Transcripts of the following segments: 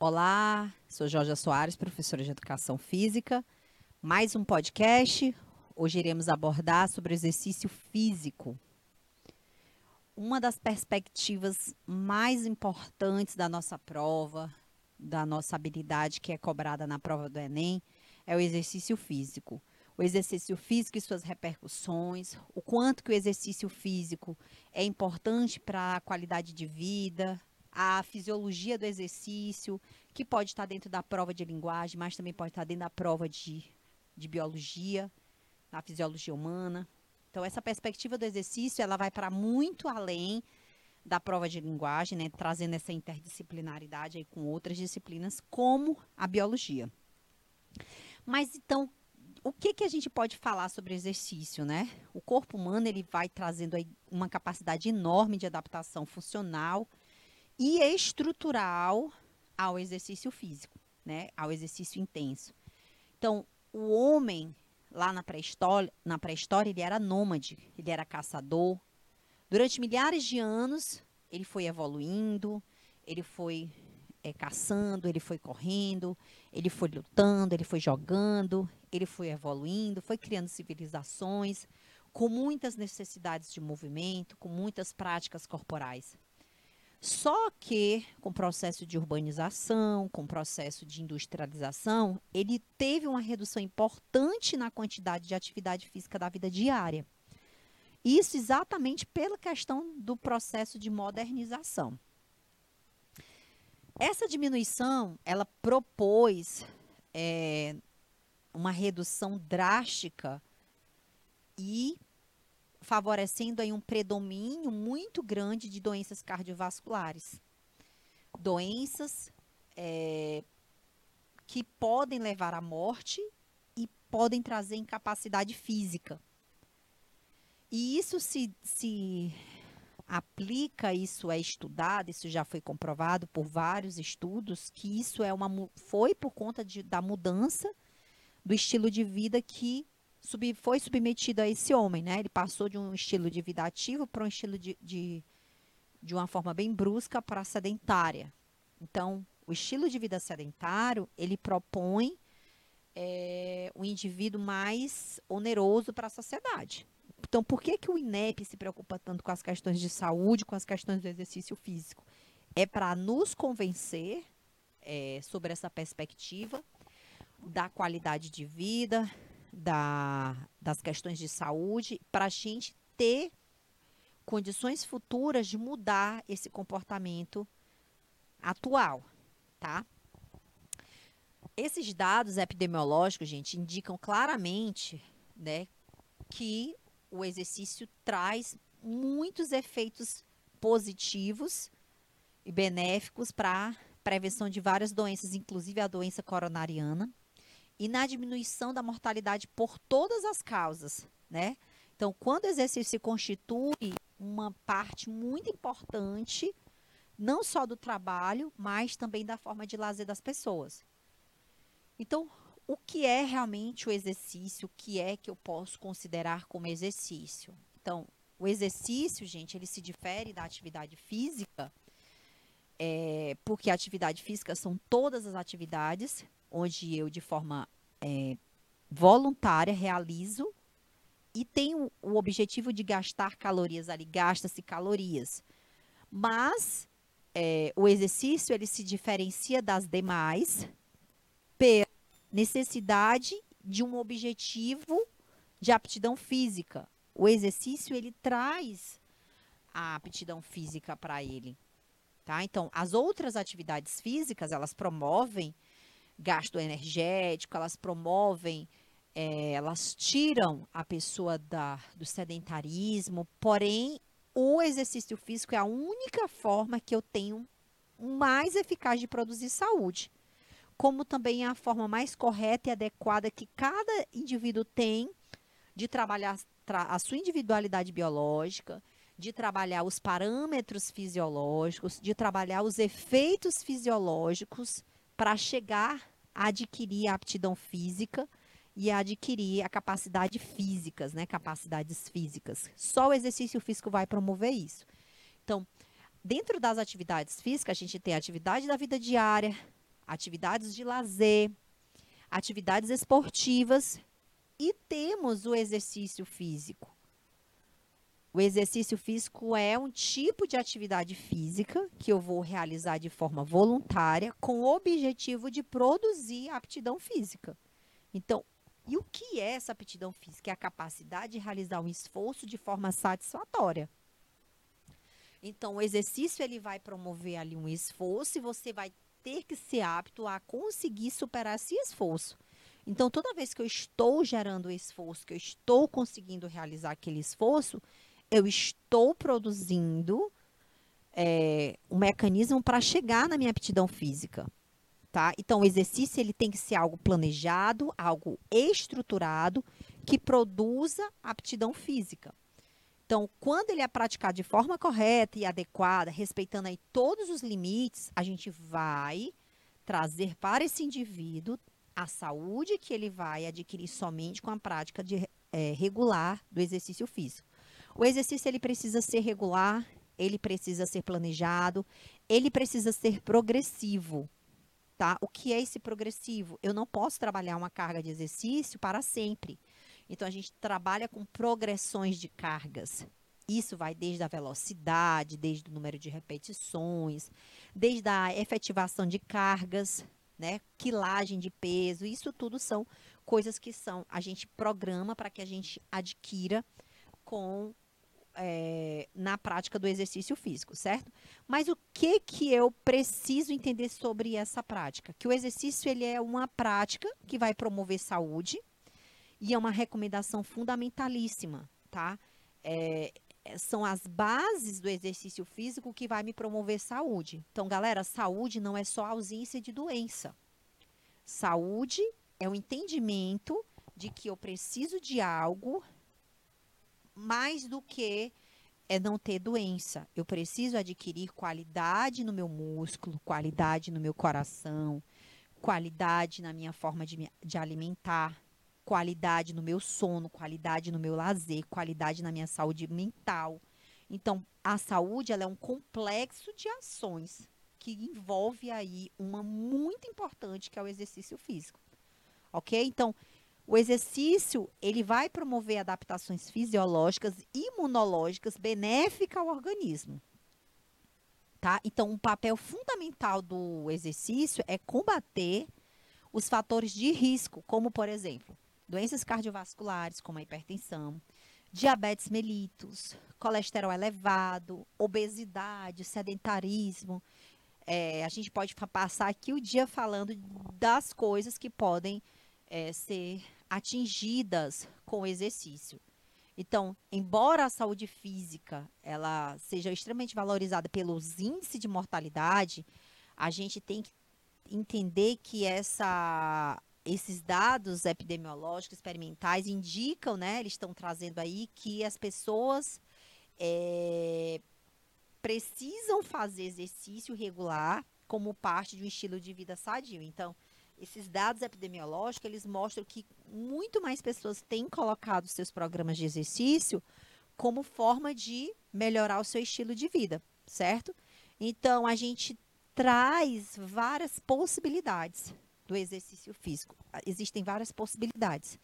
Olá, sou Jorge Soares, professora de Educação Física. Mais um podcast. Hoje iremos abordar sobre o exercício físico. Uma das perspectivas mais importantes da nossa prova, da nossa habilidade que é cobrada na prova do Enem, é o exercício físico. O exercício físico e suas repercussões, o quanto que o exercício físico é importante para a qualidade de vida, a fisiologia do exercício, que pode estar dentro da prova de linguagem, mas também pode estar dentro da prova de, de biologia, na fisiologia humana. Então, essa perspectiva do exercício, ela vai para muito além da prova de linguagem, né, trazendo essa interdisciplinaridade aí com outras disciplinas, como a biologia. Mas, então, o que, que a gente pode falar sobre exercício, né? O corpo humano, ele vai trazendo aí uma capacidade enorme de adaptação funcional, e estrutural ao exercício físico, né? Ao exercício intenso. Então, o homem lá na pré-história, na pré-história, ele era nômade, ele era caçador. Durante milhares de anos, ele foi evoluindo, ele foi é, caçando, ele foi correndo, ele foi lutando, ele foi jogando, ele foi evoluindo, foi criando civilizações com muitas necessidades de movimento, com muitas práticas corporais. Só que, com o processo de urbanização, com o processo de industrialização, ele teve uma redução importante na quantidade de atividade física da vida diária. Isso exatamente pela questão do processo de modernização. Essa diminuição, ela propôs é, uma redução drástica e favorecendo aí um predomínio muito grande de doenças cardiovasculares. Doenças é, que podem levar à morte e podem trazer incapacidade física. E isso se, se aplica, isso é estudado, isso já foi comprovado por vários estudos, que isso é uma, foi por conta de, da mudança do estilo de vida que sub, foi submetido a esse homem, né? Ele passou de um estilo de vida ativo para um estilo de, de, de uma forma bem brusca para sedentária. Então, o estilo de vida sedentário, ele propõe é, um indivíduo mais oneroso para a sociedade. Então, por que, que o INEP se preocupa tanto com as questões de saúde, com as questões do exercício físico? É para nos convencer é, sobre essa perspectiva da qualidade de vida, da, das questões de saúde para a gente ter condições futuras de mudar esse comportamento atual, tá? Esses dados epidemiológicos, gente, indicam claramente, né, que o exercício traz muitos efeitos positivos e benéficos para prevenção de várias doenças, inclusive a doença coronariana, e na diminuição da mortalidade por todas as causas, né? Então, quando o exercício se constitui uma parte muito importante, não só do trabalho, mas também da forma de lazer das pessoas. Então, o que é realmente o exercício? O que é que eu posso considerar como exercício? Então, o exercício, gente, ele se difere da atividade física, é, porque a atividade física são todas as atividades onde eu, de forma é, voluntária, realizo e tenho o objetivo de gastar calorias ali, gasta-se calorias. Mas é, o exercício ele se diferencia das demais pela necessidade de um objetivo de aptidão física. O exercício ele traz a aptidão física para ele, tá? Então, as outras atividades físicas elas promovem gasto energético, elas promovem, é, elas tiram a pessoa da, do sedentarismo, porém, o exercício físico é a única forma que eu tenho mais eficaz de produzir saúde. Como também é a forma mais correta e adequada que cada indivíduo tem de trabalhar a sua individualidade biológica, de trabalhar os parâmetros fisiológicos, de trabalhar os efeitos fisiológicos para chegar a adquirir a aptidão física e a adquirir a capacidade físicas, né? Capacidades físicas. Só o exercício físico vai promover isso. Então, dentro das atividades físicas, a gente tem atividade da vida diária, atividades de lazer, atividades esportivas e temos o exercício físico. O exercício físico é um tipo de atividade física que eu vou realizar de forma voluntária com o objetivo de produzir aptidão física. Então, e o que é essa aptidão física? É a capacidade de realizar um esforço de forma satisfatória. Então, o exercício ele vai promover ali um esforço e você vai ter que ser apto a conseguir superar esse esforço. Então, toda vez que eu estou gerando esforço, que eu estou conseguindo realizar aquele esforço, eu estou produzindo é, um mecanismo para chegar na minha aptidão física. Tá? Então, o exercício ele tem que ser algo planejado, algo estruturado, que produza aptidão física. Então, quando ele é praticado de forma correta e adequada, respeitando aí todos os limites, a gente vai trazer para esse indivíduo a saúde que ele vai adquirir somente com a prática de, é, regular do exercício físico. O exercício ele precisa ser regular, ele precisa ser planejado, ele precisa ser progressivo. Tá? O que é esse progressivo? Eu não posso trabalhar uma carga de exercício para sempre. Então, a gente trabalha com progressões de cargas. Isso vai desde a velocidade, desde o número de repetições, desde a efetivação de cargas, né? Quilagem de peso. Isso tudo são coisas que são a gente programa para que a gente adquira com é, na prática do exercício físico, certo? Mas o que que eu preciso entender sobre essa prática? Que o exercício ele é uma prática que vai promover saúde, e é uma recomendação fundamentalíssima, tá? É, são as bases do exercício físico que vai me promover saúde. Então, galera, saúde não é só ausência de doença. Saúde é o entendimento de que eu preciso de algo mais do que é não ter doença. Eu preciso adquirir qualidade no meu músculo, qualidade no meu coração, qualidade na minha forma de, de alimentar, qualidade no meu sono, qualidade no meu lazer, qualidade na minha saúde mental. Então, a saúde ela é um complexo de ações que envolve aí uma muito importante que é o exercício físico. OK? Então, o exercício, ele vai promover adaptações fisiológicas e imunológicas benéficas ao organismo. Tá? Então, um papel fundamental do exercício é combater os fatores de risco, como, por exemplo, doenças cardiovasculares, como a hipertensão, diabetes mellitus, colesterol elevado, obesidade, sedentarismo. É, a gente pode passar aqui o dia falando das coisas que podem é, ser atingidas com o exercício. Então, embora a saúde física ela seja extremamente valorizada pelos índices de mortalidade, a gente tem que entender que essa esses dados epidemiológicos experimentais indicam, né, eles estão trazendo aí que as pessoas é, precisam fazer exercício regular como parte de um estilo de vida sadio. Então, esses dados epidemiológicos, eles mostram que muito mais pessoas têm colocado seus programas de exercício como forma de melhorar o seu estilo de vida, certo? Então, a gente traz várias possibilidades do exercício físico. Existem várias possibilidades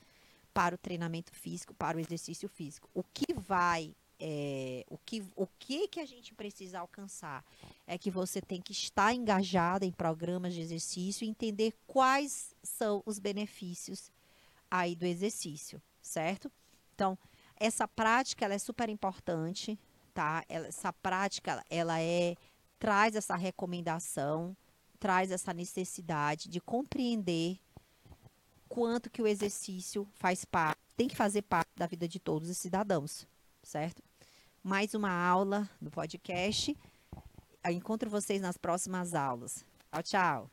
para o treinamento físico, para o exercício físico. O que vai, é, o, que, o que, que a gente precisa alcançar é que você tem que estar engajada em programas de exercício e entender quais são os benefícios aí do exercício, certo? Então, essa prática ela é super importante, tá? Essa prática ela é traz essa recomendação traz essa necessidade de compreender quanto que o exercício faz parte, tem que fazer parte da vida de todos os cidadãos, certo? Mais uma aula no podcast. Encontro vocês nas próximas aulas. Tchau, tchau.